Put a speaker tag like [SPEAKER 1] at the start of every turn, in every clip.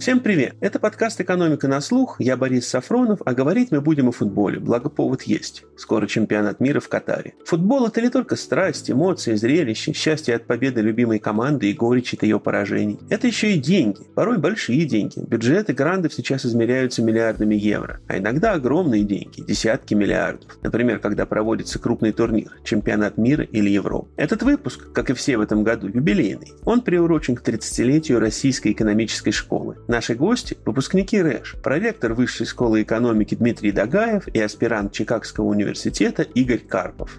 [SPEAKER 1] Всем привет! Это подкаст «Экономика на слух». Я Борис Сафронов, а говорить мы будем о футболе, благо повод есть. Скоро чемпионат мира в Катаре. Футбол – это не только страсть, эмоции, зрелище, счастье от победы любимой команды и горечь от ее поражений. Это еще и деньги, порой большие деньги. Бюджеты грандов сейчас измеряются миллиардами евро, а иногда огромные деньги – десятки миллиардов. Например, когда проводится крупный турнир – чемпионат мира или Европы. Этот выпуск, как и все в этом году, юбилейный. Он приурочен к 30-летию Российской экономической школы. Наши гости – выпускники РЭШ, проректор Высшей школы экономики Дмитрий Дагаев и аспирант Чикагского университета Игорь Карпов.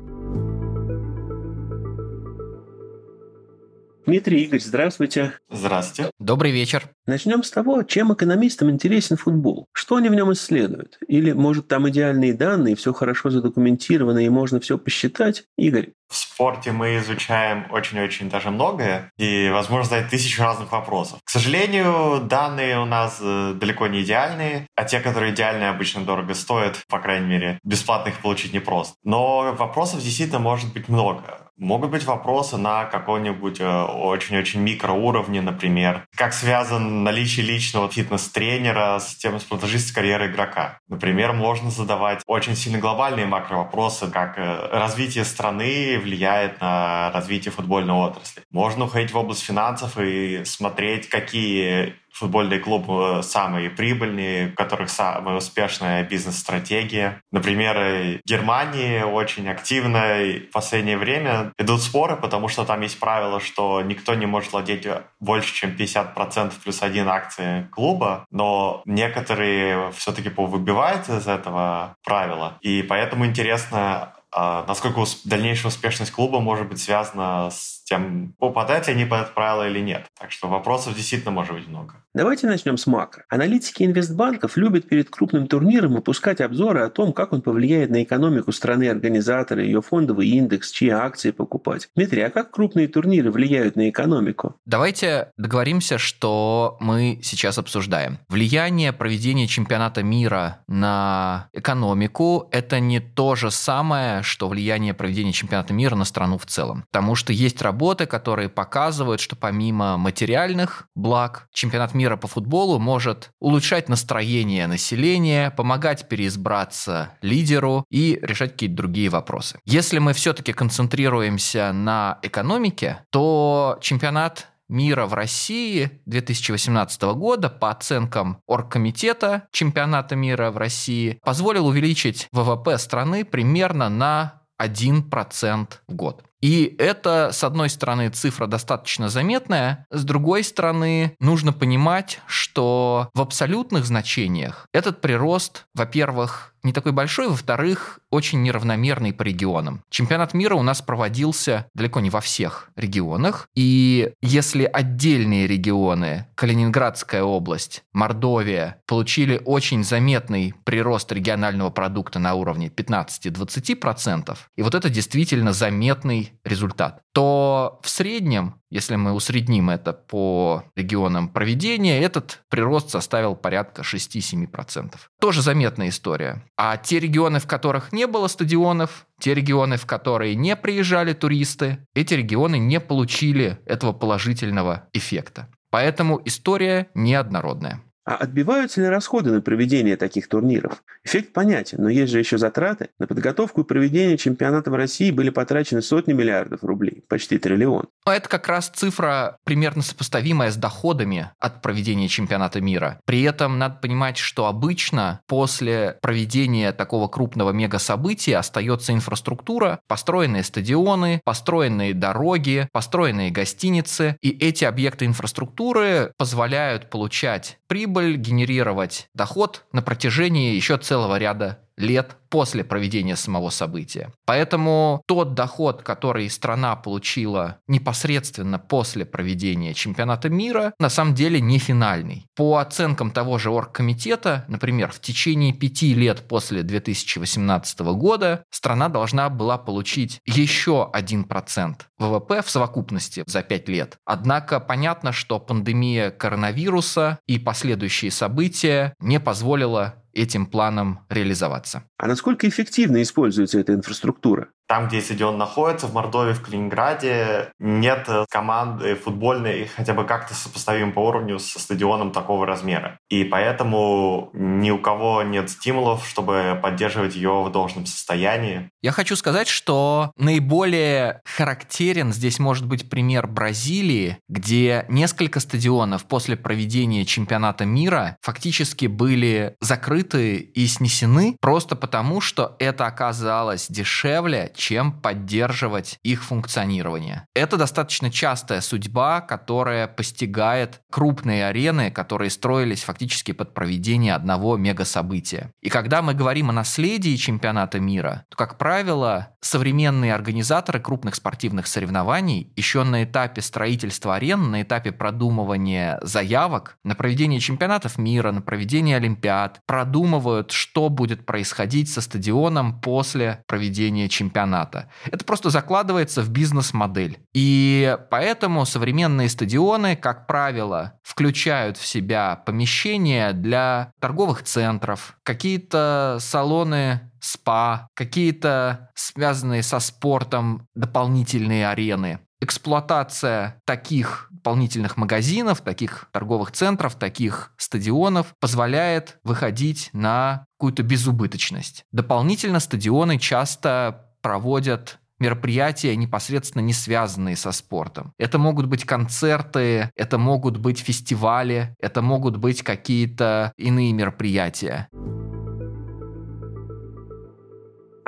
[SPEAKER 1] Дмитрий Игорь, здравствуйте.
[SPEAKER 2] Здравствуйте.
[SPEAKER 3] Добрый вечер.
[SPEAKER 1] Начнем с того, чем экономистам интересен футбол. Что они в нем исследуют? Или, может, там идеальные данные, все хорошо задокументировано и можно все посчитать? Игорь.
[SPEAKER 2] В спорте мы изучаем очень-очень даже многое и, возможно, задать тысячу разных вопросов. К сожалению, данные у нас э, далеко не идеальные, а те, которые идеальные, обычно дорого стоят, по крайней мере, бесплатно их получить непросто. Но вопросов действительно может быть много. Могут быть вопросы на каком-нибудь э, очень-очень микроуровне, например. Как связан наличие личного фитнес-тренера с тем, с продолжительностью карьеры игрока. Например, можно задавать очень сильно глобальные макровопросы, как э, развитие страны влияет на развитие футбольной отрасли. Можно уходить в область финансов и смотреть, какие футбольные клубы самые прибыльные, у которых самая успешная бизнес-стратегия. Например, в Германии очень активно в последнее время идут споры, потому что там есть правило, что никто не может владеть больше, чем 50% плюс один акции клуба, но некоторые все-таки выбиваются из этого правила. И поэтому интересно, насколько дальнейшая успешность клуба может быть связана с тем, попадают ли они по это правило или нет. Так что вопросов действительно может быть много.
[SPEAKER 1] Давайте начнем с макро. Аналитики инвестбанков любят перед крупным турниром выпускать обзоры о том, как он повлияет на экономику страны-организатора, ее фондовый индекс, чьи акции покупать. Дмитрий, а как крупные турниры влияют на экономику?
[SPEAKER 3] Давайте договоримся, что мы сейчас обсуждаем. Влияние проведения чемпионата мира на экономику – это не то же самое, что влияние проведения чемпионата мира на страну в целом. Потому что есть работа работы, которые показывают, что помимо материальных благ, чемпионат мира по футболу может улучшать настроение населения, помогать переизбраться лидеру и решать какие-то другие вопросы. Если мы все-таки концентрируемся на экономике, то чемпионат мира в России 2018 года по оценкам Оргкомитета чемпионата мира в России позволил увеличить ВВП страны примерно на 1% в год. И это, с одной стороны, цифра достаточно заметная, с другой стороны, нужно понимать, что в абсолютных значениях этот прирост, во-первых, не такой большой, во-вторых, очень неравномерный по регионам. Чемпионат мира у нас проводился далеко не во всех регионах, и если отдельные регионы, Калининградская область, Мордовия, получили очень заметный прирост регионального продукта на уровне 15-20%, и вот это действительно заметный результат, то в среднем, если мы усредним это по регионам проведения, этот прирост составил порядка 6-7%. Тоже заметная история. А те регионы, в которых не было стадионов, те регионы, в которые не приезжали туристы, эти регионы не получили этого положительного эффекта. Поэтому история неоднородная.
[SPEAKER 1] А отбиваются ли расходы на проведение таких турниров? Эффект понятен, но есть же еще затраты. На подготовку и проведение чемпионата в России были потрачены сотни миллиардов рублей, почти триллион.
[SPEAKER 3] Но это как раз цифра примерно сопоставимая с доходами от проведения чемпионата мира. При этом надо понимать, что обычно после проведения такого крупного мега-события остается инфраструктура, построенные стадионы, построенные дороги, построенные гостиницы. И эти объекты инфраструктуры позволяют получать прибыль прибыль, генерировать доход на протяжении еще целого ряда лет после проведения самого события. Поэтому тот доход, который страна получила непосредственно после проведения чемпионата мира, на самом деле не финальный. По оценкам того же оргкомитета, например, в течение пяти лет после 2018 года страна должна была получить еще 1% ВВП в совокупности за пять лет. Однако понятно, что пандемия коронавируса и последующие события не позволила этим планам реализоваться.
[SPEAKER 1] А насколько эффективно используется эта инфраструктура?
[SPEAKER 2] Там, где стадион находится, в Мордовии, в Калининграде, нет команды футбольной, хотя бы как-то сопоставим по уровню со стадионом такого размера. И поэтому ни у кого нет стимулов, чтобы поддерживать ее в должном состоянии.
[SPEAKER 3] Я хочу сказать, что наиболее характерен здесь может быть пример Бразилии, где несколько стадионов после проведения чемпионата мира фактически были закрыты и снесены просто потому, что это оказалось дешевле, чем поддерживать их функционирование. Это достаточно частая судьба, которая постигает крупные арены, которые строились фактически под проведение одного мегасобытия. И когда мы говорим о наследии чемпионата мира, то, как правило, современные организаторы крупных спортивных соревнований еще на этапе строительства арен, на этапе продумывания заявок на проведение чемпионатов мира, на проведение Олимпиад, продумывают, что будет происходить со стадионом после проведения чемпионата чемпионата. Это просто закладывается в бизнес-модель. И поэтому современные стадионы, как правило, включают в себя помещения для торговых центров, какие-то салоны спа, какие-то связанные со спортом дополнительные арены. Эксплуатация таких дополнительных магазинов, таких торговых центров, таких стадионов позволяет выходить на какую-то безубыточность. Дополнительно стадионы часто проводят мероприятия, непосредственно не связанные со спортом. Это могут быть концерты, это могут быть фестивали, это могут быть какие-то иные мероприятия.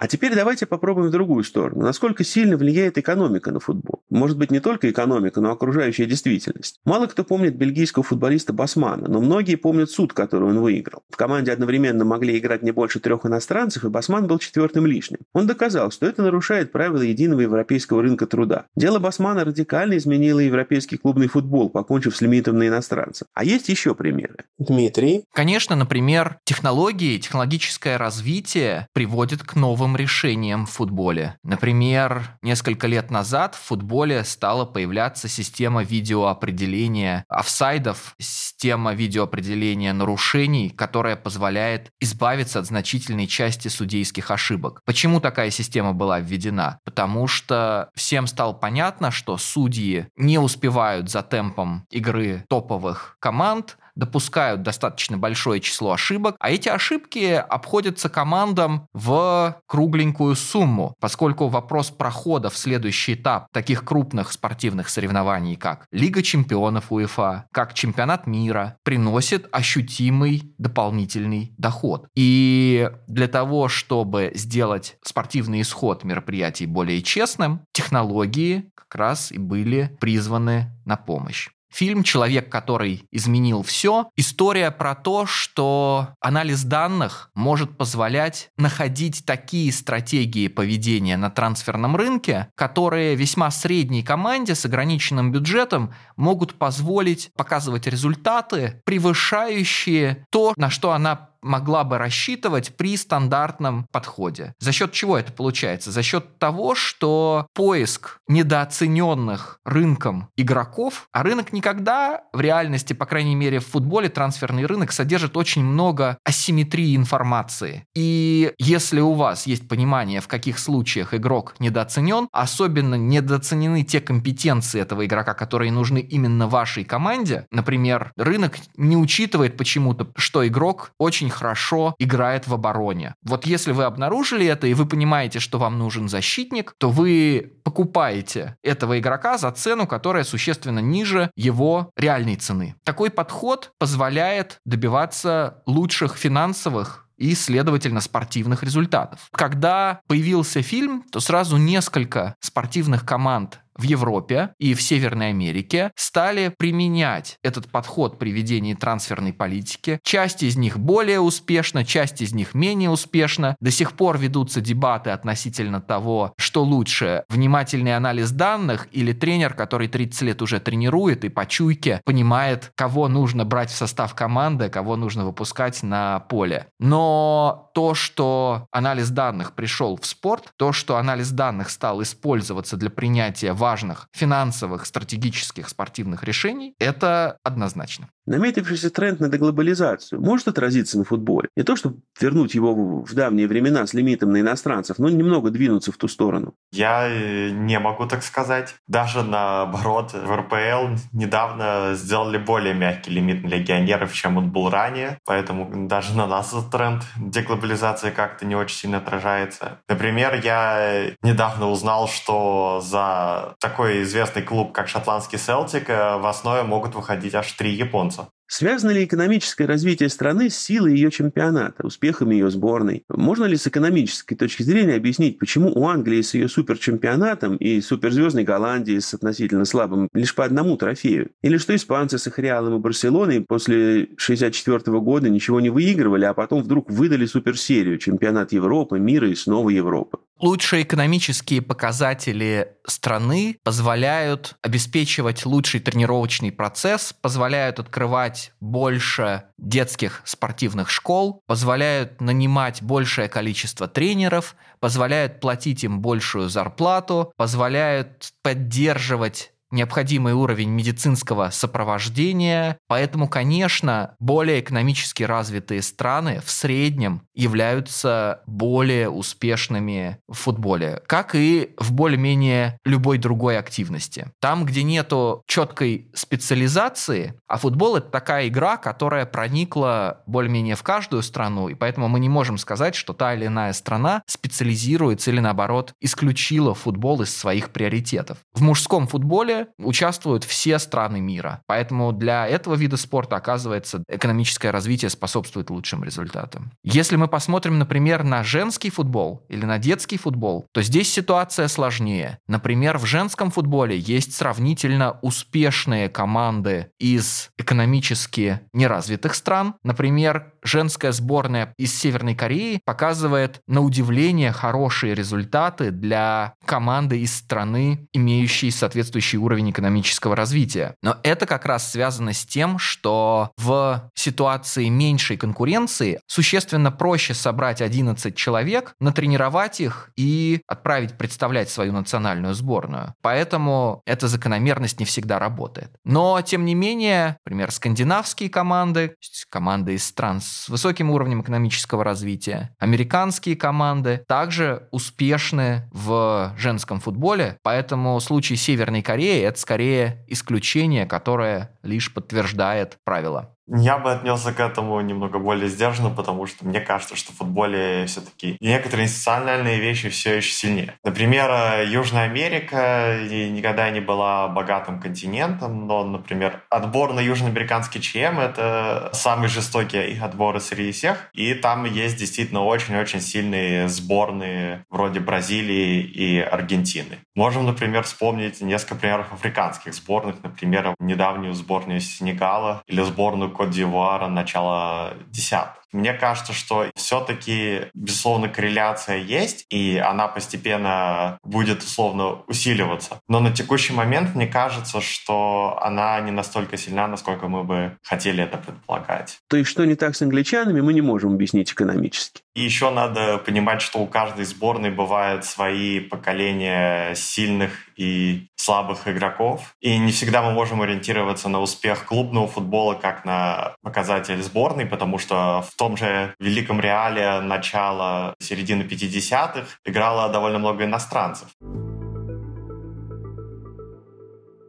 [SPEAKER 1] А теперь давайте попробуем в другую сторону. Насколько сильно влияет экономика на футбол? Может быть, не только экономика, но и окружающая действительность. Мало кто помнит бельгийского футболиста Басмана, но многие помнят суд, который он выиграл. В команде одновременно могли играть не больше трех иностранцев, и Басман был четвертым лишним. Он доказал, что это нарушает правила единого европейского рынка труда. Дело Басмана радикально изменило европейский клубный футбол, покончив с лимитом на иностранцев. А есть еще примеры.
[SPEAKER 3] Дмитрий? Конечно, например, технологии, технологическое развитие приводит к новым новым решениям в футболе. Например, несколько лет назад в футболе стала появляться система видеоопределения офсайдов, система видеоопределения нарушений, которая позволяет избавиться от значительной части судейских ошибок. Почему такая система была введена? Потому что всем стало понятно, что судьи не успевают за темпом игры топовых команд, допускают достаточно большое число ошибок, а эти ошибки обходятся командам в кругленькую сумму, поскольку вопрос прохода в следующий этап таких крупных спортивных соревнований, как Лига чемпионов УЕФА, как чемпионат мира, приносит ощутимый дополнительный доход. И для того, чтобы сделать спортивный исход мероприятий более честным, технологии как раз и были призваны на помощь. Фильм «Человек, который изменил все» — история про то, что анализ данных может позволять находить такие стратегии поведения на трансферном рынке, которые весьма средней команде с ограниченным бюджетом могут позволить показывать результаты, превышающие то, на что она могла бы рассчитывать при стандартном подходе. За счет чего это получается? За счет того, что поиск недооцененных рынком игроков, а рынок никогда в реальности, по крайней мере в футболе, трансферный рынок содержит очень много асимметрии информации. И если у вас есть понимание, в каких случаях игрок недооценен, особенно недооценены те компетенции этого игрока, которые нужны именно вашей команде, например, рынок не учитывает почему-то, что игрок очень хорошо играет в обороне. Вот если вы обнаружили это, и вы понимаете, что вам нужен защитник, то вы покупаете этого игрока за цену, которая существенно ниже его реальной цены. Такой подход позволяет добиваться лучших финансовых и, следовательно, спортивных результатов. Когда появился фильм, то сразу несколько спортивных команд в Европе и в Северной Америке стали применять этот подход при ведении трансферной политики. Часть из них более успешно, часть из них менее успешно. До сих пор ведутся дебаты относительно того, что лучше, внимательный анализ данных или тренер, который 30 лет уже тренирует и по чуйке понимает, кого нужно брать в состав команды, кого нужно выпускать на поле. Но то, что анализ данных пришел в спорт, то, что анализ данных стал использоваться для принятия важных важных финансовых, стратегических, спортивных решений, это однозначно.
[SPEAKER 1] Наметившийся тренд на деглобализацию может отразиться на футболе. Не то, чтобы вернуть его в давние времена с лимитом на иностранцев, но немного двинуться в ту сторону.
[SPEAKER 2] Я э, не могу так сказать. Даже наоборот, в РПЛ недавно сделали более мягкий лимит на легионеров, чем он был ранее. Поэтому даже на нас этот тренд деглобализации как-то не очень сильно отражается. Например, я недавно узнал, что за такой известный клуб, как шотландский Селтик, э, в основе могут выходить аж три японца.
[SPEAKER 1] Связано ли экономическое развитие страны с силой ее чемпионата, успехами ее сборной? Можно ли с экономической точки зрения объяснить, почему у Англии с ее суперчемпионатом и суперзвездной Голландии с относительно слабым лишь по одному трофею? Или что испанцы с их Реалом и Барселоной после 1964 года ничего не выигрывали, а потом вдруг выдали суперсерию, чемпионат Европы, мира и снова Европы?
[SPEAKER 3] Лучшие экономические показатели страны позволяют обеспечивать лучший тренировочный процесс, позволяют открывать больше детских спортивных школ, позволяют нанимать большее количество тренеров, позволяют платить им большую зарплату, позволяют поддерживать необходимый уровень медицинского сопровождения. Поэтому, конечно, более экономически развитые страны в среднем являются более успешными в футболе, как и в более-менее любой другой активности. Там, где нету четкой специализации, а футбол это такая игра, которая проникла более-менее в каждую страну, и поэтому мы не можем сказать, что та или иная страна специализируется или наоборот исключила футбол из своих приоритетов. В мужском футболе участвуют все страны мира. Поэтому для этого вида спорта, оказывается, экономическое развитие способствует лучшим результатам. Если мы посмотрим, например, на женский футбол или на детский футбол, то здесь ситуация сложнее. Например, в женском футболе есть сравнительно успешные команды из экономически неразвитых стран. Например, женская сборная из Северной Кореи показывает на удивление хорошие результаты для команды из страны, имеющей соответствующий уровень уровень экономического развития. Но это как раз связано с тем, что в ситуации меньшей конкуренции существенно проще собрать 11 человек, натренировать их и отправить представлять свою национальную сборную. Поэтому эта закономерность не всегда работает. Но, тем не менее, например, скандинавские команды, команды из стран с высоким уровнем экономического развития, американские команды также успешны в женском футболе, поэтому случай Северной Кореи это скорее исключение, которое лишь подтверждает правило.
[SPEAKER 2] Я бы отнесся к этому немного более сдержанно, потому что мне кажется, что в футболе все-таки некоторые институциональные вещи все еще сильнее. Например, Южная Америка никогда не была богатым континентом, но, например, отбор на южноамериканский ЧМ — это самый жестокий их отбор среди всех, и там есть действительно очень-очень сильные сборные вроде Бразилии и Аргентины. Можем, например, вспомнить несколько примеров африканских сборных, например, недавнюю сборную Сенегала или сборную Кот-Дивуара начала десятых. Мне кажется, что все-таки, безусловно, корреляция есть, и она постепенно будет условно усиливаться. Но на текущий момент мне кажется, что она не настолько сильна, насколько мы бы хотели это предполагать.
[SPEAKER 1] То есть, что не так с англичанами, мы не можем объяснить экономически.
[SPEAKER 2] И еще надо понимать, что у каждой сборной бывают свои поколения сильных и слабых игроков. И не всегда мы можем ориентироваться на успех клубного футбола как на показатель сборной, потому что в том же Великом Реале начала середины 50-х играло довольно много иностранцев.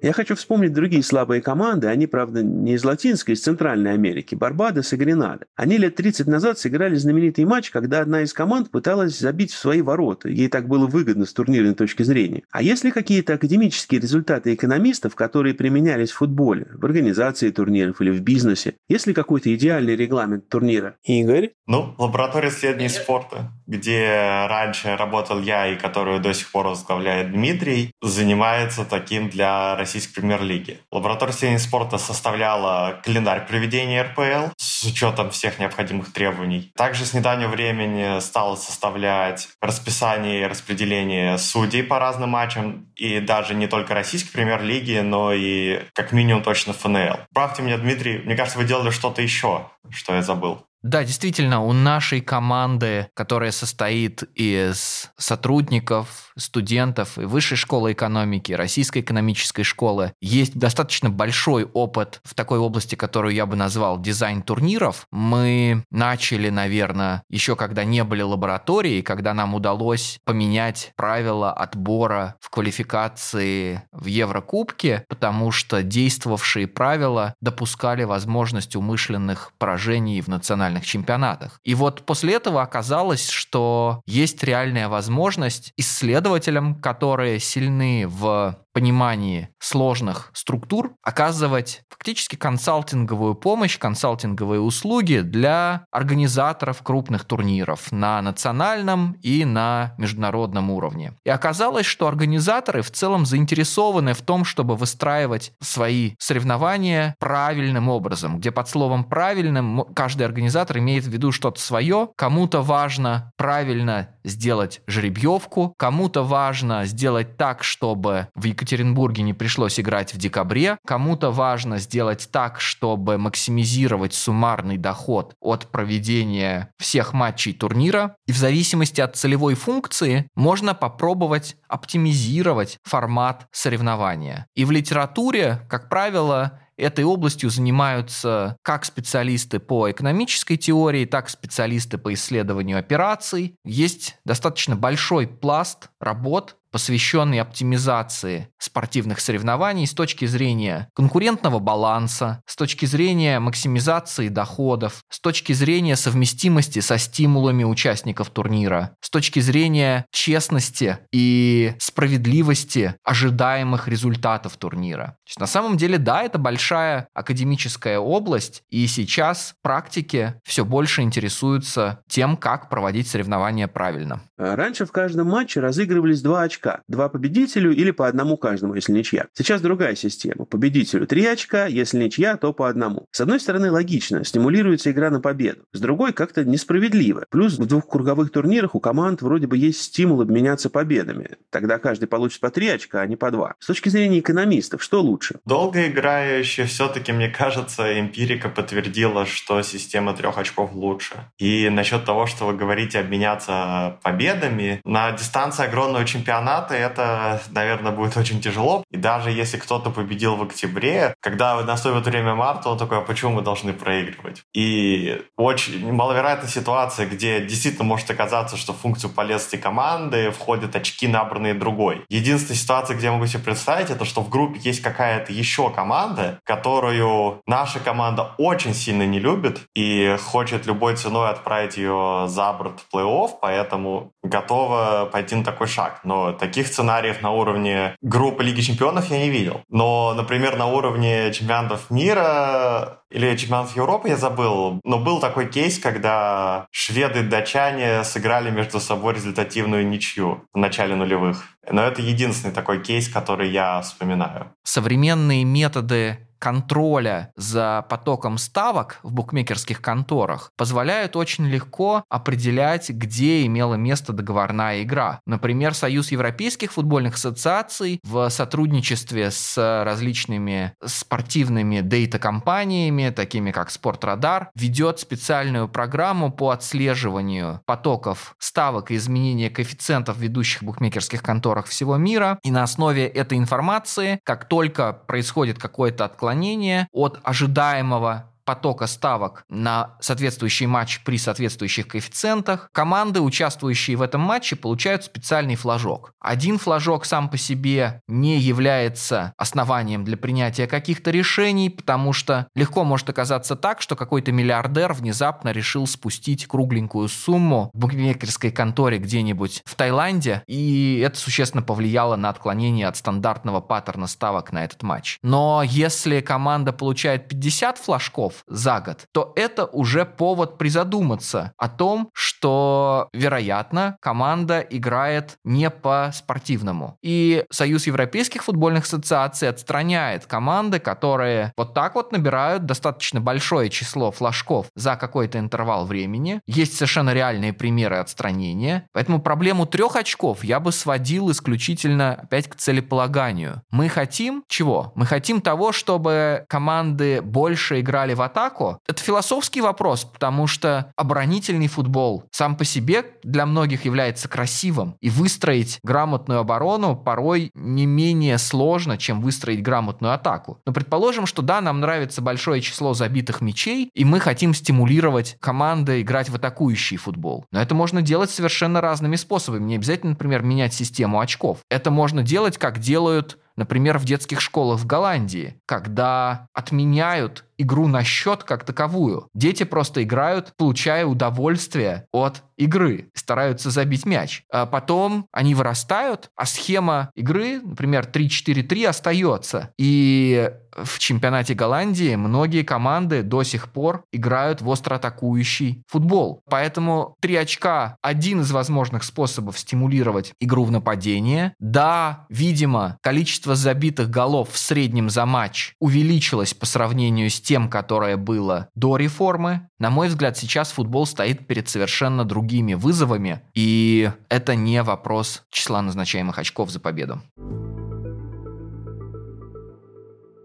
[SPEAKER 1] Я хочу вспомнить другие слабые команды, они, правда, не из Латинской, из Центральной Америки, Барбадос и Гренада. Они лет 30 назад сыграли знаменитый матч, когда одна из команд пыталась забить в свои ворота. Ей так было выгодно с турнирной точки зрения. А есть ли какие-то академические результаты экономистов, которые применялись в футболе, в организации турниров или в бизнесе? Есть ли какой-то идеальный регламент турнира? Игорь?
[SPEAKER 2] Ну, лаборатория исследований спорта, где раньше работал я и которую до сих пор возглавляет Дмитрий, занимается таким для России российской премьер-лиги. Лаборатория спорта составляла календарь проведения РПЛ с учетом всех необходимых требований. Также с недавнего времени стала составлять расписание и распределение судей по разным матчам, и даже не только российской премьер-лиги, но и как минимум точно ФНЛ. Правьте меня, Дмитрий, мне кажется, вы делали что-то еще, что я забыл.
[SPEAKER 3] Да, действительно, у нашей команды, которая состоит из сотрудников, студентов и высшей школы экономики, российской экономической школы, есть достаточно большой опыт в такой области, которую я бы назвал дизайн турниров. Мы начали, наверное, еще когда не были лабораторией, когда нам удалось поменять правила отбора в квалификации в Еврокубке, потому что действовавшие правила допускали возможность умышленных поражений в национальных чемпионатах. И вот после этого оказалось, что есть реальная возможность исследователям, которые сильны в понимании сложных структур оказывать фактически консалтинговую помощь, консалтинговые услуги для организаторов крупных турниров на национальном и на международном уровне. И оказалось, что организаторы в целом заинтересованы в том, чтобы выстраивать свои соревнования правильным образом, где под словом правильным каждый организатор имеет в виду что-то свое. Кому-то важно правильно сделать жеребьевку, кому-то важно сделать так, чтобы в Екатеринбурге не пришлось играть в декабре. Кому-то важно сделать так, чтобы максимизировать суммарный доход от проведения всех матчей турнира. И в зависимости от целевой функции можно попробовать оптимизировать формат соревнования. И в литературе, как правило, Этой областью занимаются как специалисты по экономической теории, так и специалисты по исследованию операций. Есть достаточно большой пласт работ, посвященный оптимизации спортивных соревнований с точки зрения конкурентного баланса, с точки зрения максимизации доходов, с точки зрения совместимости со стимулами участников турнира, с точки зрения честности и справедливости ожидаемых результатов турнира. То есть на самом деле, да, это большая академическая область, и сейчас практики все больше интересуются тем, как проводить соревнования правильно.
[SPEAKER 1] Раньше в каждом матче разыгрывались два очка очка. Два победителю или по одному каждому, если ничья. Сейчас другая система. Победителю три очка, если ничья, то по одному. С одной стороны, логично, стимулируется игра на победу. С другой, как-то несправедливо. Плюс в двух круговых турнирах у команд вроде бы есть стимул обменяться победами. Тогда каждый получит по три очка, а не по два. С точки зрения экономистов, что лучше?
[SPEAKER 2] Долго играющие все-таки, мне кажется, эмпирика подтвердила, что система трех очков лучше. И насчет того, что вы говорите обменяться победами, на дистанции огромного чемпионата чемпионаты это, наверное, будет очень тяжело. И даже если кто-то победил в октябре, когда наступит время марта, он такой, а почему мы должны проигрывать? И очень маловероятная ситуация, где действительно может оказаться, что в функцию полезности команды входят очки, набранные другой. Единственная ситуация, где я могу себе представить, это что в группе есть какая-то еще команда, которую наша команда очень сильно не любит и хочет любой ценой отправить ее за борт в плей-офф, поэтому готова пойти на такой шаг. Но таких сценариев на уровне группы Лиги Чемпионов я не видел. Но, например, на уровне чемпионатов мира или чемпионатов Европы, я забыл, но был такой кейс, когда шведы и датчане сыграли между собой результативную ничью в начале нулевых. Но это единственный такой кейс, который я вспоминаю.
[SPEAKER 3] Современные методы контроля за потоком ставок в букмекерских конторах позволяют очень легко определять, где имела место договорная игра. Например, Союз Европейских футбольных ассоциаций в сотрудничестве с различными спортивными дейта-компаниями, такими как Спортрадар, ведет специальную программу по отслеживанию потоков ставок и изменения коэффициентов в ведущих букмекерских конторах всего мира. И на основе этой информации, как только происходит какое-то отклонение отклонение от ожидаемого потока ставок на соответствующий матч при соответствующих коэффициентах, команды, участвующие в этом матче, получают специальный флажок. Один флажок сам по себе не является основанием для принятия каких-то решений, потому что легко может оказаться так, что какой-то миллиардер внезапно решил спустить кругленькую сумму в букмекерской конторе где-нибудь в Таиланде, и это существенно повлияло на отклонение от стандартного паттерна ставок на этот матч. Но если команда получает 50 флажков, очков за год, то это уже повод призадуматься о том, что, вероятно, команда играет не по-спортивному. И Союз Европейских футбольных ассоциаций отстраняет команды, которые вот так вот набирают достаточно большое число флажков за какой-то интервал времени. Есть совершенно реальные примеры отстранения. Поэтому проблему трех очков я бы сводил исключительно опять к целеполаганию. Мы хотим чего? Мы хотим того, чтобы команды больше играли в атаку, это философский вопрос, потому что оборонительный футбол сам по себе для многих является красивым, и выстроить грамотную оборону порой не менее сложно, чем выстроить грамотную атаку. Но предположим, что да, нам нравится большое число забитых мячей, и мы хотим стимулировать команды играть в атакующий футбол. Но это можно делать совершенно разными способами. Не обязательно, например, менять систему очков. Это можно делать, как делают Например, в детских школах в Голландии, когда отменяют игру на счет как таковую. Дети просто играют, получая удовольствие от игры, стараются забить мяч. А потом они вырастают, а схема игры, например, 3-4-3 остается. И в чемпионате Голландии многие команды до сих пор играют в остроатакующий футбол. Поэтому три очка – один из возможных способов стимулировать игру в нападение. Да, видимо, количество забитых голов в среднем за матч увеличилось по сравнению с тем, которое было до реформы. На мой взгляд, сейчас футбол стоит перед совершенно другими вызовами, и это не вопрос числа назначаемых очков за победу.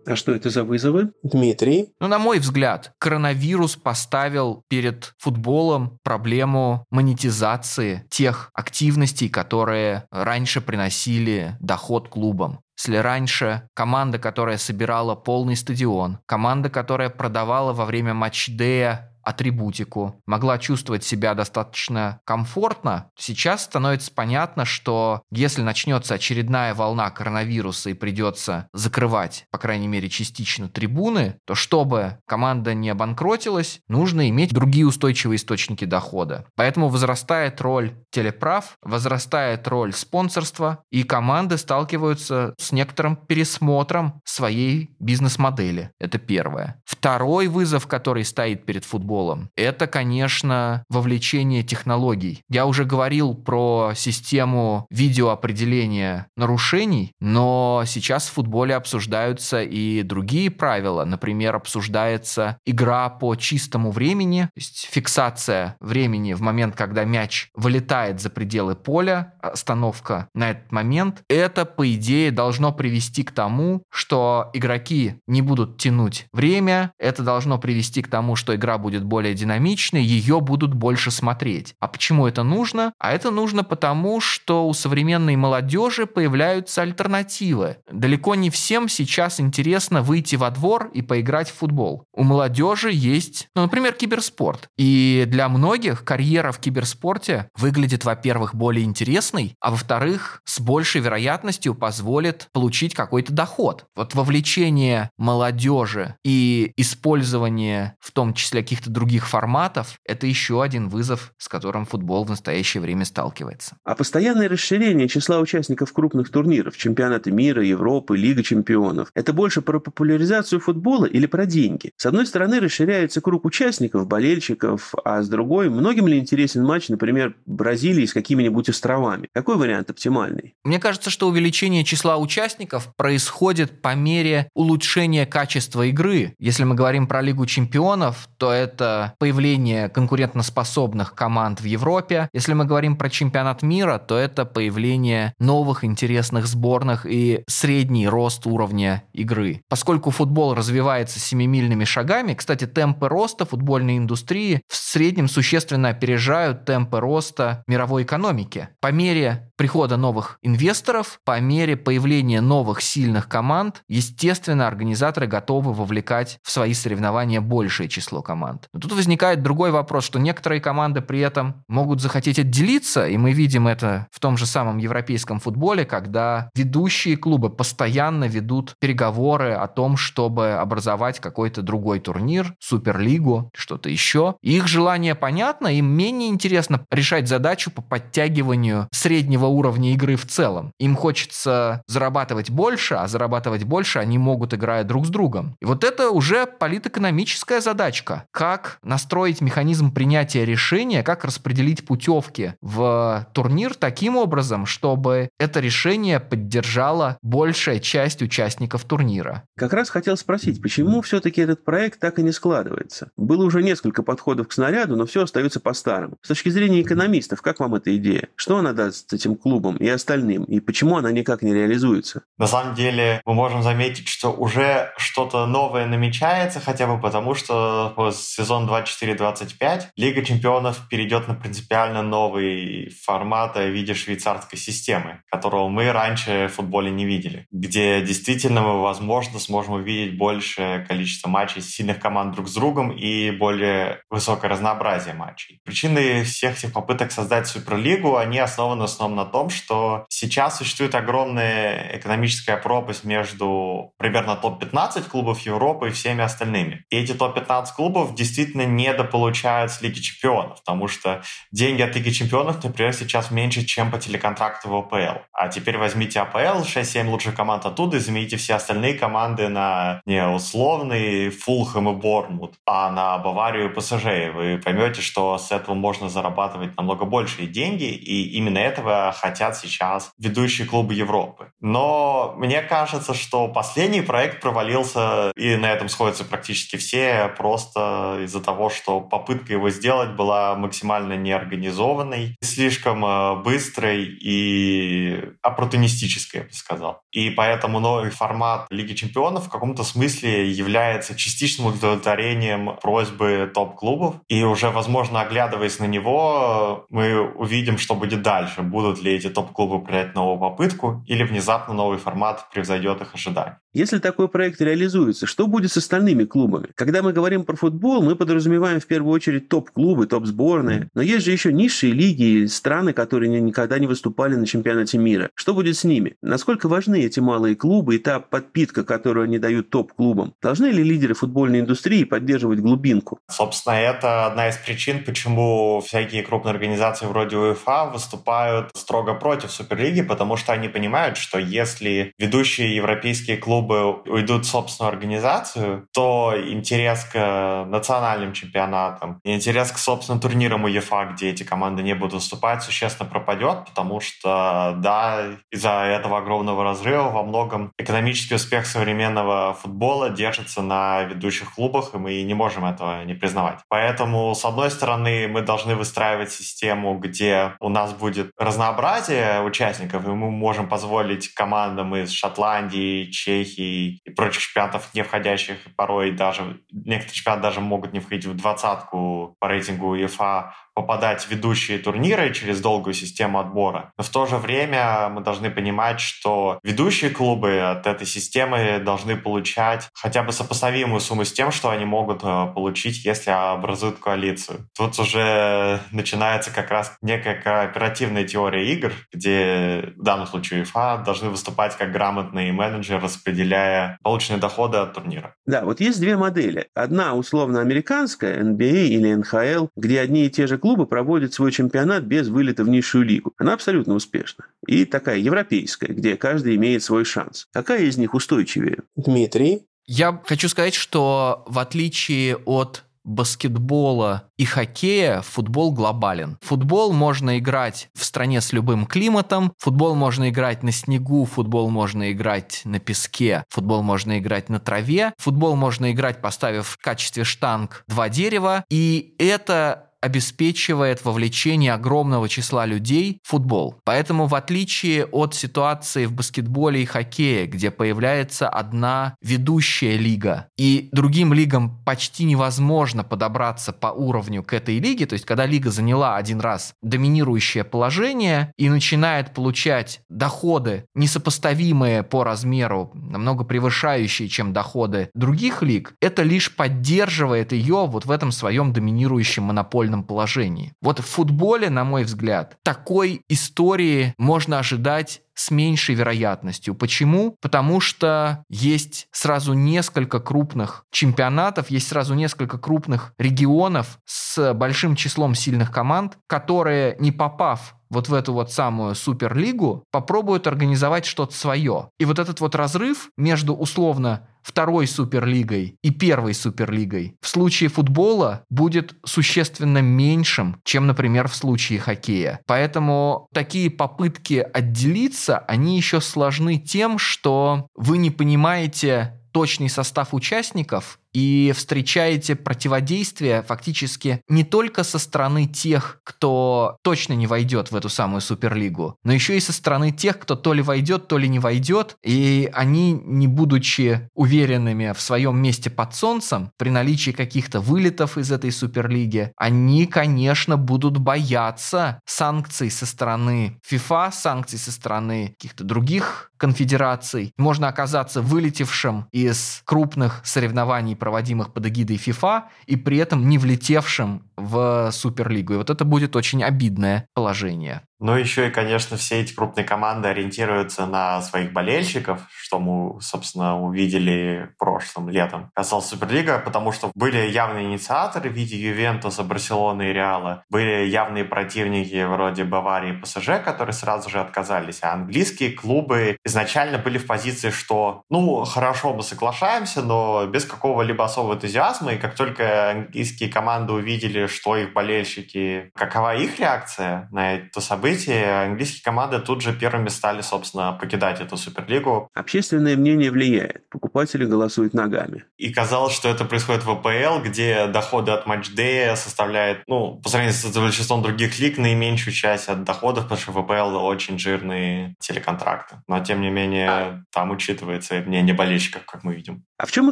[SPEAKER 1] А что это за вызовы, Дмитрий?
[SPEAKER 3] Ну, на мой взгляд, коронавирус поставил перед футболом проблему монетизации тех активностей, которые раньше приносили доход клубам. Если раньше команда, которая собирала полный стадион, команда, которая продавала во время матчдея атрибутику, могла чувствовать себя достаточно комфортно, сейчас становится понятно, что если начнется очередная волна коронавируса и придется закрывать, по крайней мере, частично трибуны, то чтобы команда не обанкротилась, нужно иметь другие устойчивые источники дохода. Поэтому возрастает роль телеправ, возрастает роль спонсорства, и команды сталкиваются с некоторым пересмотром своей бизнес-модели. Это первое. Второй вызов, который стоит перед футболом, футболом, это, конечно, вовлечение технологий. Я уже говорил про систему видеоопределения нарушений, но сейчас в футболе обсуждаются и другие правила. Например, обсуждается игра по чистому времени, то есть фиксация времени в момент, когда мяч вылетает за пределы поля, остановка на этот момент. Это, по идее, должно привести к тому, что игроки не будут тянуть время, это должно привести к тому, что игра будет более динамичной, ее будут больше смотреть. А почему это нужно? А это нужно потому, что у современной молодежи появляются альтернативы. Далеко не всем сейчас интересно выйти во двор и поиграть в футбол. У молодежи есть, ну, например, киберспорт. И для многих карьера в киберспорте выглядит, во-первых, более интересной, а во-вторых, с большей вероятностью позволит получить какой-то доход. Вот вовлечение молодежи и использование в том числе каких-то других форматов, это еще один вызов, с которым футбол в настоящее время сталкивается.
[SPEAKER 1] А постоянное расширение числа участников крупных турниров, чемпионата мира, Европы, Лига чемпионов, это больше про популяризацию футбола или про деньги? С одной стороны, расширяется круг участников, болельщиков, а с другой, многим ли интересен матч, например, Бразилии с какими-нибудь островами? Какой вариант оптимальный?
[SPEAKER 3] Мне кажется, что увеличение числа участников происходит по мере улучшения качества игры. Если мы говорим про Лигу чемпионов, то это появление конкурентоспособных команд в Европе. Если мы говорим про чемпионат мира, то это появление новых интересных сборных и средний рост уровня игры. Поскольку футбол развивается семимильными шагами, кстати, темпы роста футбольной индустрии в среднем существенно опережают темпы роста мировой экономики. По мере прихода новых инвесторов, по мере появления новых сильных команд, естественно, организаторы готовы вовлекать в свои соревнования большее число команд. Но тут возникает другой вопрос, что некоторые команды при этом могут захотеть отделиться, и мы видим это в том же самом европейском футболе, когда ведущие клубы постоянно ведут переговоры о том, чтобы образовать какой-то другой турнир, суперлигу, что-то еще. Их желание понятно, им менее интересно решать задачу по подтягиванию среднего уровня игры в целом. Им хочется зарабатывать больше, а зарабатывать больше они могут, играя друг с другом. И вот это уже политэкономическая задачка. Как настроить механизм принятия решения, как распределить путевки в турнир таким образом, чтобы это решение поддержала большая часть участников турнира.
[SPEAKER 1] Как раз хотел спросить, почему все-таки этот проект так и не складывается? Было уже несколько подходов к снаряду, но все остается по-старому. С точки зрения экономистов, как вам эта идея? Что она даст этим клубам и остальным? И почему она никак не реализуется?
[SPEAKER 2] На самом деле, мы можем заметить, что уже что-то новое намечается, хотя бы потому, что сезон 24-25 Лига чемпионов перейдет на принципиально новый формат в виде швейцарской системы, которого мы раньше в футболе не видели, где действительно мы, возможно, сможем увидеть большее количество матчей сильных команд друг с другом и более высокое разнообразие матчей. Причины всех этих попыток создать Суперлигу, они основаны в основном на том, что сейчас существует огромная экономическая пропасть между примерно топ-15 клубов Европы и всеми остальными. И эти топ-15 клубов действительно недополучают с Лиги Чемпионов, потому что деньги от Лиги Чемпионов, например, сейчас меньше, чем по телеконтракту в АПЛ. А теперь возьмите АПЛ, 6-7 лучших команд оттуда и замените все остальные команды на не условный Фулхэм и Борнмут, а на Баварию и ПСЖ. Вы поймете, что с этого можно зарабатывать намного большие деньги, и именно этого хотят сейчас ведущие клубы Европы. Но мне кажется, что последний проект провалился, и на этом сходятся практически все, просто из-за того, что попытка его сделать была максимально неорганизованной, слишком э, быстрой и оппортунистической, я бы сказал. И поэтому новый формат Лиги Чемпионов в каком-то смысле является частичным удовлетворением просьбы топ-клубов. И уже, возможно, оглядываясь на него, мы увидим, что будет дальше. Будут ли эти топ-клубы принять новую попытку или внезапно новый формат превзойдет их ожидания.
[SPEAKER 1] Если такой проект реализуется, что будет с остальными клубами? Когда мы говорим про футбол, мы подразумеваем в первую очередь топ-клубы, топ-сборные. Но есть же еще низшие лиги и страны, которые никогда не выступали на чемпионате мира. Что будет с ними? Насколько важны эти малые клубы и та подпитка, которую они дают топ-клубам? Должны ли лидеры футбольной индустрии поддерживать глубинку?
[SPEAKER 2] Собственно, это одна из причин, почему всякие крупные организации вроде УЕФА выступают строго против Суперлиги, потому что они понимают, что если ведущие европейские клубы клубы уйдут в собственную организацию, то интерес к национальным чемпионатам, интерес к собственным турнирам УЕФА, где эти команды не будут выступать, существенно пропадет, потому что, да, из-за этого огромного разрыва во многом экономический успех современного футбола держится на ведущих клубах, и мы не можем этого не признавать. Поэтому, с одной стороны, мы должны выстраивать систему, где у нас будет разнообразие участников, и мы можем позволить командам из Шотландии, Чехии, и, и прочих чемпионатов, не входящих, порой даже некоторые чемпионаты даже могут не входить в двадцатку по рейтингу УЕФА, попадать в ведущие турниры через долгую систему отбора. Но в то же время мы должны понимать, что ведущие клубы от этой системы должны получать хотя бы сопоставимую сумму с тем, что они могут э, получить, если образуют коалицию. Тут уже начинается как раз некая кооперативная теория игр, где в данном случае УЕФА должны выступать как грамотные менеджеры, распределяя полученные доходы от турнира.
[SPEAKER 1] Да, вот есть две модели. Одна условно американская, NBA или NHL, где одни и те же клубы клубы проводят свой чемпионат без вылета в низшую лигу. Она абсолютно успешна. И такая европейская, где каждый имеет свой шанс. Какая из них устойчивее?
[SPEAKER 4] Дмитрий?
[SPEAKER 3] Я хочу сказать, что в отличие от баскетбола и хоккея футбол глобален. Футбол можно играть в стране с любым климатом, футбол можно играть на снегу, футбол можно играть на песке, футбол можно играть на траве, футбол можно играть, поставив в качестве штанг два дерева, и это обеспечивает вовлечение огромного числа людей в футбол. Поэтому в отличие от ситуации в баскетболе и хоккее, где появляется одна ведущая лига, и другим лигам почти невозможно подобраться по уровню к этой лиге, то есть когда лига заняла один раз доминирующее положение и начинает получать доходы, несопоставимые по размеру, намного превышающие, чем доходы других лиг, это лишь поддерживает ее вот в этом своем доминирующем монопольном положении. Вот в футболе, на мой взгляд, такой истории можно ожидать с меньшей вероятностью. Почему? Потому что есть сразу несколько крупных чемпионатов, есть сразу несколько крупных регионов с большим числом сильных команд, которые, не попав вот в эту вот самую суперлигу, попробуют организовать что-то свое. И вот этот вот разрыв между условно второй суперлигой и первой суперлигой в случае футбола будет существенно меньшим, чем, например, в случае хоккея. Поэтому такие попытки отделиться, они еще сложны тем, что вы не понимаете точный состав участников и встречаете противодействие фактически не только со стороны тех, кто точно не войдет в эту самую Суперлигу, но еще и со стороны тех, кто то ли войдет, то ли не войдет, и они, не будучи уверенными в своем месте под солнцем, при наличии каких-то вылетов из этой Суперлиги, они, конечно, будут бояться санкций со стороны FIFA, санкций со стороны каких-то других конфедераций. Можно оказаться вылетевшим из крупных соревнований проводимых под эгидой FIFA, и при этом не влетевшим в Суперлигу. И вот это будет очень обидное положение.
[SPEAKER 2] Ну, еще и, конечно, все эти крупные команды ориентируются на своих болельщиков, что мы, собственно, увидели прошлым летом. Касался Суперлига, потому что были явные инициаторы в виде Ювентуса, Барселоны и Реала, были явные противники вроде Баварии и ПСЖ, которые сразу же отказались, а английские клубы изначально были в позиции, что, ну, хорошо, мы соглашаемся, но без какого-либо особого энтузиазма, и как только английские команды увидели, что их болельщики, какова их реакция на это событие, событий английские команды тут же первыми стали, собственно, покидать эту Суперлигу.
[SPEAKER 1] Общественное мнение влияет. Покупатели голосуют ногами.
[SPEAKER 2] И казалось, что это происходит в АПЛ, где доходы от матчдея составляют, ну, по сравнению с большинством других лиг, наименьшую часть от доходов, потому что в АПЛ очень жирные телеконтракты. Но, тем не менее, там учитывается мнение болельщиков, как мы видим.
[SPEAKER 1] А в чем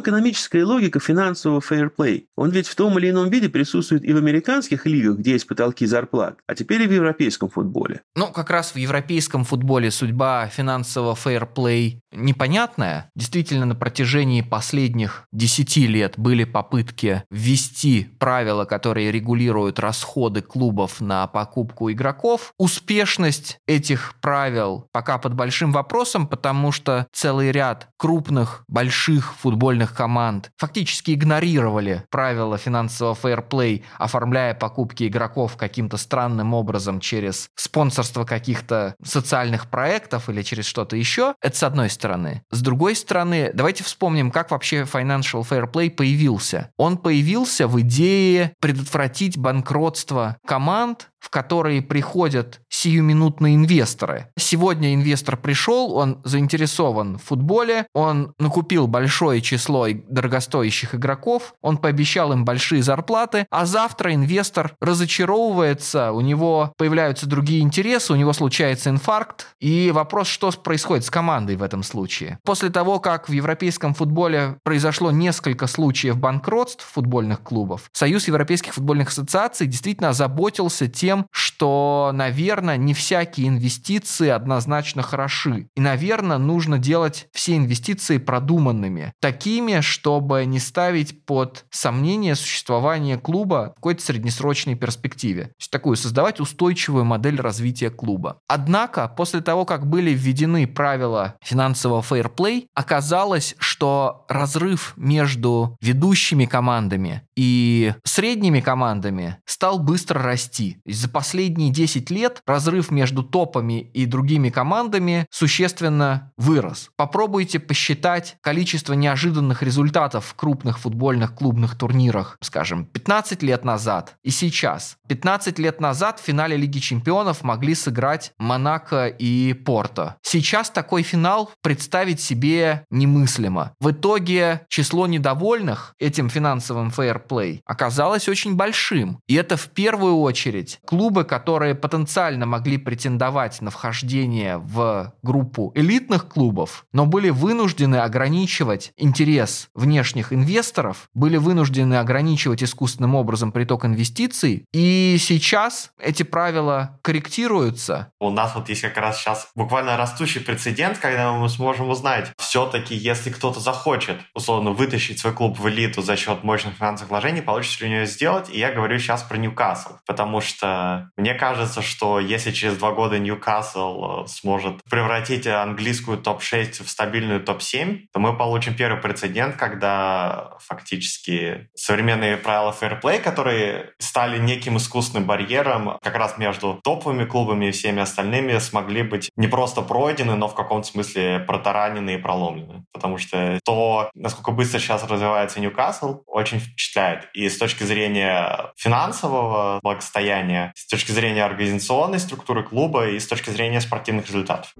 [SPEAKER 1] экономическая логика финансового фейерплей? Он ведь в том или ином виде присутствует и в американских лигах, где есть потолки зарплат, а теперь и в европейском футболе.
[SPEAKER 3] Ну, как раз в европейском футболе судьба финансового фейерплей непонятная. Действительно, протяжении последних 10 лет были попытки ввести правила, которые регулируют расходы клубов на покупку игроков. Успешность этих правил пока под большим вопросом, потому что целый ряд крупных, больших футбольных команд фактически игнорировали правила финансового фейерплей, оформляя покупки игроков каким-то странным образом через спонсорство каких-то социальных проектов или через что-то еще. Это с одной стороны. С другой стороны, давайте вспомним, как вообще Financial Fair Play появился. Он появился в идее предотвратить банкротство команд, в которые приходят сиюминутные инвесторы. Сегодня инвестор пришел, он заинтересован в футболе, он накупил большое число дорогостоящих игроков, он пообещал им большие зарплаты, а завтра инвестор разочаровывается, у него появляются другие интересы, у него случается инфаркт, и вопрос, что происходит с командой в этом случае. После того, как в европейском футболе произошло несколько случаев банкротств футбольных клубов, Союз европейских футбольных ассоциаций действительно озаботился тем, тем, что, наверное, не всякие инвестиции однозначно хороши. И, наверное, нужно делать все инвестиции продуманными. Такими, чтобы не ставить под сомнение существование клуба в какой-то среднесрочной перспективе. То есть такую создавать устойчивую модель развития клуба. Однако, после того, как были введены правила финансового фейерплей, оказалось, что разрыв между ведущими командами и средними командами стал быстро расти. За последние 10 лет разрыв между топами и другими командами существенно вырос. Попробуйте посчитать количество неожиданных результатов в крупных футбольных клубных турнирах, скажем, 15 лет назад и сейчас. 15 лет назад в финале Лиги Чемпионов могли сыграть Монако и Порто. Сейчас такой финал представить себе немыслимо. В итоге число недовольных этим финансовым фейерплей оказалось очень большим. И это в первую очередь клубы, которые потенциально могли претендовать на вхождение в группу элитных клубов, но были вынуждены ограничивать интерес внешних инвесторов, были вынуждены ограничивать искусственным образом приток инвестиций, и сейчас эти правила корректируются.
[SPEAKER 2] У нас вот есть как раз сейчас буквально растущий прецедент, когда мы сможем узнать, все все-таки, если кто-то захочет, условно, вытащить свой клуб в элиту за счет мощных финансовых вложений, получится ли у него сделать. И я говорю сейчас про Ньюкасл, потому что мне кажется, что если через два года Ньюкасл э, сможет превратить английскую топ-6 в стабильную топ-7, то мы получим первый прецедент, когда фактически современные правила фэрплей, которые стали неким искусственным барьером как раз между топовыми клубами и всеми остальными, смогли быть не просто пройдены, но в каком-то смысле протаранены и проломлены. Потому что то, насколько быстро сейчас развивается Ньюкасл, очень впечатляет. И с точки зрения финансового благосостояния, с точки зрения организационной структуры клуба и с точки зрения спортивных результатов.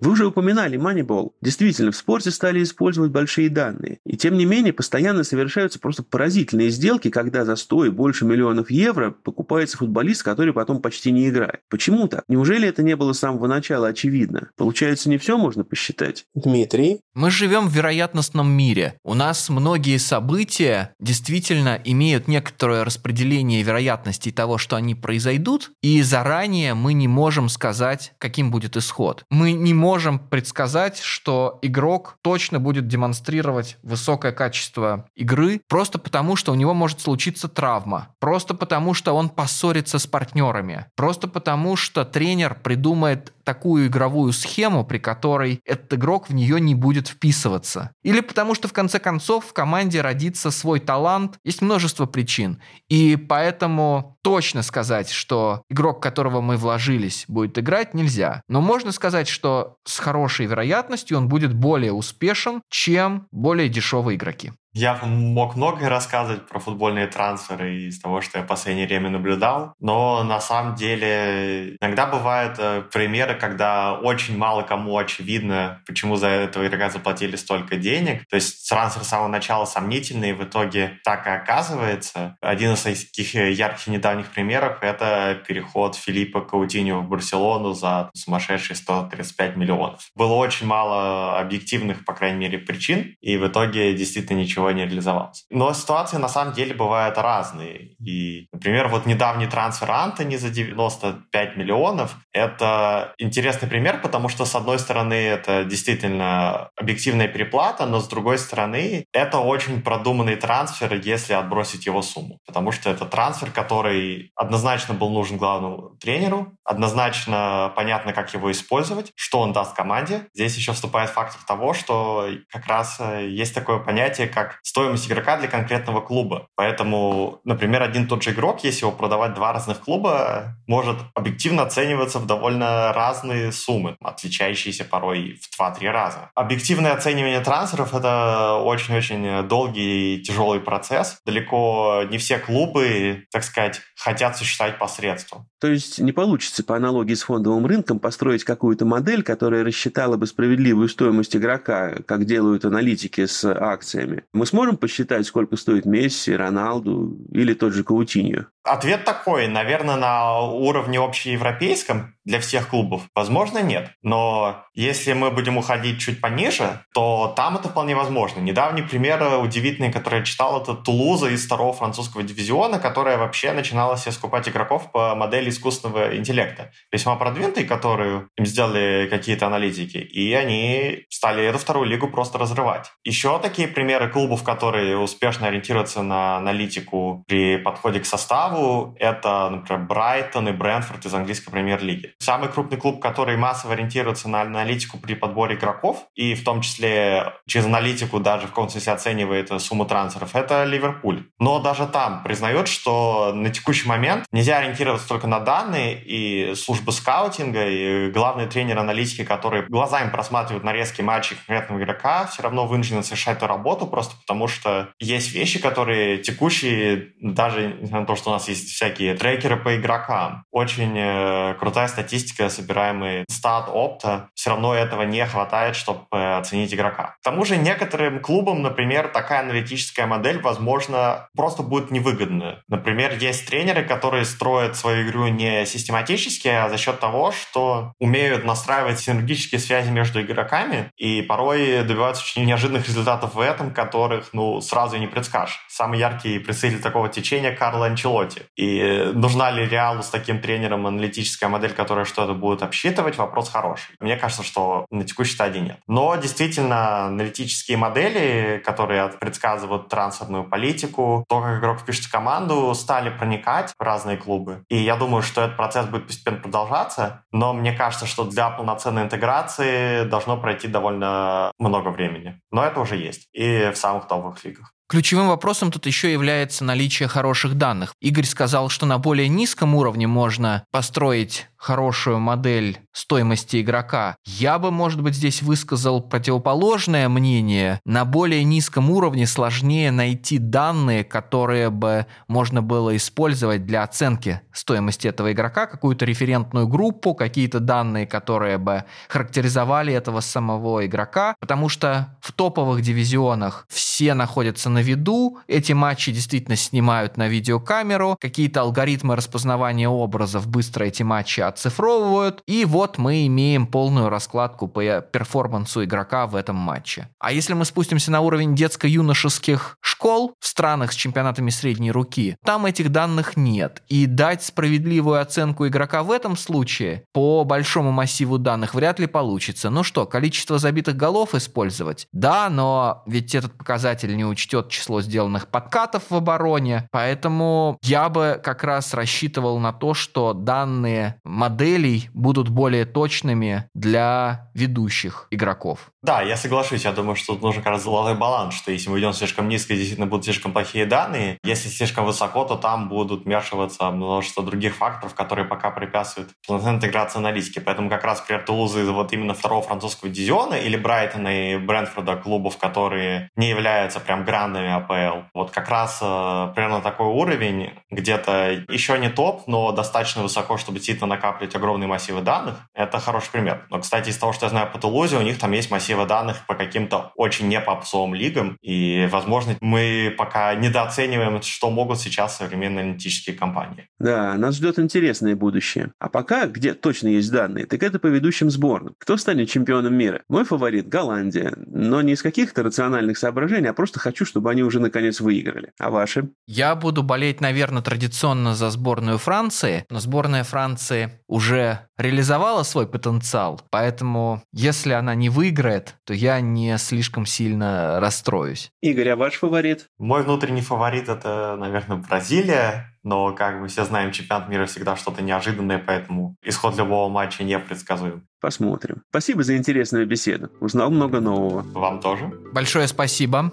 [SPEAKER 1] Вы уже упоминали Moneyball. Действительно, в спорте стали использовать большие данные. И тем не менее, постоянно совершаются просто поразительные сделки, когда за 100 и больше миллионов евро покупается футболист, который потом почти не играет. Почему так? Неужели это не было с самого начала очевидно? Получается, не все можно посчитать?
[SPEAKER 4] Дмитрий?
[SPEAKER 3] Мы живем в вероятностном мире. У нас многие события действительно имеют некоторое распределение вероятностей того, что они произойдут, и заранее мы не можем сказать, каким будет исход. Мы не можем можем предсказать, что игрок точно будет демонстрировать высокое качество игры просто потому, что у него может случиться травма, просто потому, что он поссорится с партнерами, просто потому, что тренер придумает такую игровую схему, при которой этот игрок в нее не будет вписываться. Или потому что в конце концов в команде родится свой талант. Есть множество причин. И поэтому точно сказать, что игрок, которого мы вложились, будет играть, нельзя. Но можно сказать, что с хорошей вероятностью он будет более успешен, чем более дешевые игроки.
[SPEAKER 2] Я мог многое рассказывать про футбольные трансферы из того, что я в последнее время наблюдал, но на самом деле иногда бывают э, примеры, когда очень мало кому очевидно, почему за этого игрока заплатили столько денег. То есть трансфер с самого начала сомнительный, и в итоге так и оказывается. Один из таких ярких недавних примеров — это переход Филиппа Каутиньо в Барселону за сумасшедшие 135 миллионов. Было очень мало объективных, по крайней мере, причин, и в итоге действительно ничего не реализовался. Но ситуации на самом деле бывают разные. И, например, вот недавний трансфер Антони за 95 миллионов — это интересный пример, потому что, с одной стороны, это действительно объективная переплата, но, с другой стороны, это очень продуманный трансфер, если отбросить его сумму. Потому что это трансфер, который однозначно был нужен главному тренеру, однозначно понятно, как его использовать, что он даст команде. Здесь еще вступает фактор того, что как раз э, есть такое понятие, как стоимость игрока для конкретного клуба. Поэтому, например, один тот же игрок, если его продавать два разных клуба, может объективно оцениваться в довольно разные суммы, отличающиеся порой в 2-3 раза. Объективное оценивание трансферов — это очень-очень долгий и тяжелый процесс. Далеко не все клубы, так сказать, хотят существовать посредством.
[SPEAKER 1] То есть не получится по аналогии с фондовым рынком построить какую-то модель, которая рассчитала бы справедливую стоимость игрока, как делают аналитики с акциями. Мы сможем посчитать, сколько стоит Месси, Роналду или тот же Каутиньо?
[SPEAKER 2] Ответ такой, наверное, на уровне общеевропейском для всех клубов, возможно, нет. Но если мы будем уходить чуть пониже, то там это вполне возможно. Недавний пример удивительный, который я читал, это Тулуза из второго французского дивизиона, которая вообще начинала себе скупать игроков по модели искусственного интеллекта. Весьма продвинутый, которую им сделали какие-то аналитики, и они стали эту вторую лигу просто разрывать. Еще такие примеры клубов, которые успешно ориентируются на аналитику при подходе к составу это, например, Брайтон и Брэнфорд из английской премьер-лиги. Самый крупный клуб, который массово ориентируется на аналитику при подборе игроков, и в том числе через аналитику даже в каком смысле оценивает сумму трансферов, это Ливерпуль. Но даже там признает, что на текущий момент нельзя ориентироваться только на данные, и службы скаутинга, и главные тренеры аналитики, которые глазами просматривают нарезки матчей конкретного игрока, все равно вынуждены совершать эту работу, просто потому что есть вещи, которые текущие, даже на то, что у нас есть всякие трекеры по игрокам. Очень э, крутая статистика, собираемый стат опта. Все равно этого не хватает, чтобы оценить игрока. К тому же некоторым клубам, например, такая аналитическая модель, возможно, просто будет невыгодна. Например, есть тренеры, которые строят свою игру не систематически, а за счет того, что умеют настраивать синергические связи между игроками и порой добиваются очень неожиданных результатов в этом, которых, ну, сразу не предскажешь. Самый яркий представитель такого течения Карло Анчелотти. И нужна ли Реалу с таким тренером аналитическая модель, которые что-то будут обсчитывать, вопрос хороший. Мне кажется, что на текущей стадии нет. Но действительно, аналитические модели, которые предсказывают трансферную политику, то, как игрок впишет в команду, стали проникать в разные клубы. И я думаю, что этот процесс будет постепенно продолжаться. Но мне кажется, что для полноценной интеграции должно пройти довольно много времени. Но это уже есть. И в самых топовых лигах.
[SPEAKER 3] Ключевым вопросом тут еще является наличие хороших данных. Игорь сказал, что на более низком уровне можно построить хорошую модель стоимости игрока. Я бы, может быть, здесь высказал противоположное мнение. На более низком уровне сложнее найти данные, которые бы можно было использовать для оценки стоимости этого игрока, какую-то референтную группу, какие-то данные, которые бы характеризовали этого самого игрока, потому что в топовых дивизионах все находятся на виду, эти матчи действительно снимают на видеокамеру, какие-то алгоритмы распознавания образов быстро эти матчи оцифровывают, и вот мы имеем полную раскладку по перформансу игрока в этом матче. А если мы спустимся на уровень детско-юношеских школ в странах с чемпионатами средней руки, там этих данных нет. И дать справедливую оценку игрока в этом случае по большому массиву данных вряд ли получится. Ну что, количество забитых голов использовать? Да, но ведь этот показатель не учтет число сделанных подкатов в обороне, поэтому я бы как раз рассчитывал на то, что данные моделей будут более точными для ведущих игроков.
[SPEAKER 2] Да, я соглашусь. Я думаю, что тут нужен как раз золотой баланс, что если мы идем слишком низко, действительно будут слишком плохие данные. Если слишком высоко, то там будут вмешиваться множество других факторов, которые пока препятствуют полноценной интеграции аналитики. Поэтому как раз, например, Тулузы вот именно второго французского дивизиона или Брайтона и Брэнфорда клубов, которые не являются прям грандами АПЛ. Вот как раз э, примерно такой уровень, где-то еще не топ, но достаточно высоко, чтобы действительно накапливать огромные массивы данных. Это хороший пример. Но, кстати, из того, что я знаю по Тулузе, у них там есть массивы данных по каким-то очень не попсовым лигам. И, возможно, мы пока недооцениваем, что могут сейчас современные аналитические компании.
[SPEAKER 1] Да, нас ждет интересное будущее. А пока, где точно есть данные, так это по ведущим сборным. Кто станет чемпионом мира? Мой фаворит – Голландия. Но не из каких-то рациональных соображений, а просто хочу, чтобы они уже наконец выиграли. А ваши?
[SPEAKER 3] Я буду болеть, наверное, традиционно за сборную Франции, но сборная Франции уже реализовала свой потенциал, поэтому если она не выиграет, то я не слишком сильно расстроюсь.
[SPEAKER 1] Игорь, а ваш фаворит?
[SPEAKER 2] Мой внутренний фаворит это, наверное, Бразилия, но, как мы все знаем, чемпионат мира всегда что-то неожиданное, поэтому исход любого матча непредсказуем.
[SPEAKER 1] Посмотрим. Спасибо за интересную беседу. Узнал много нового.
[SPEAKER 2] Вам тоже.
[SPEAKER 3] Большое спасибо.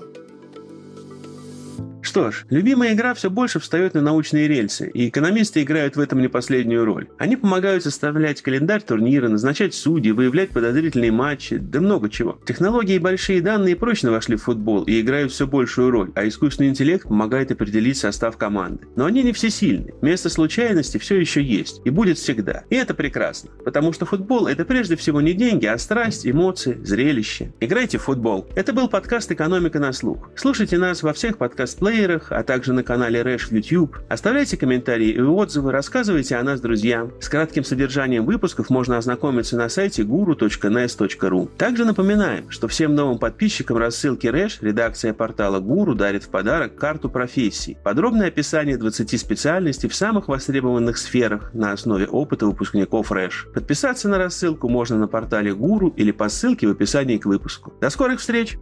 [SPEAKER 1] Что ж, любимая игра все больше встает на научные рельсы, и экономисты играют в этом не последнюю роль. Они помогают составлять календарь турнира, назначать судьи, выявлять подозрительные матчи, да много чего. Технологии и большие данные прочно вошли в футбол и играют все большую роль, а искусственный интеллект помогает определить состав команды. Но они не всесильны. Место случайности все еще есть и будет всегда. И это прекрасно, потому что футбол это прежде всего не деньги, а страсть, эмоции, зрелище. Играйте в футбол. Это был подкаст «Экономика на слух». Слушайте нас во всех подкаст-плеерах плеерах, а также на канале Рэш в YouTube. Оставляйте комментарии и отзывы, рассказывайте о нас друзьям. С кратким содержанием выпусков можно ознакомиться на сайте guru.nes.ru. Также напоминаем, что всем новым подписчикам рассылки Рэш редакция портала Гуру дарит в подарок карту профессий. Подробное описание 20 специальностей в самых востребованных сферах на основе опыта выпускников Рэш. Подписаться на рассылку можно на портале Гуру или по ссылке в описании к выпуску. До скорых встреч!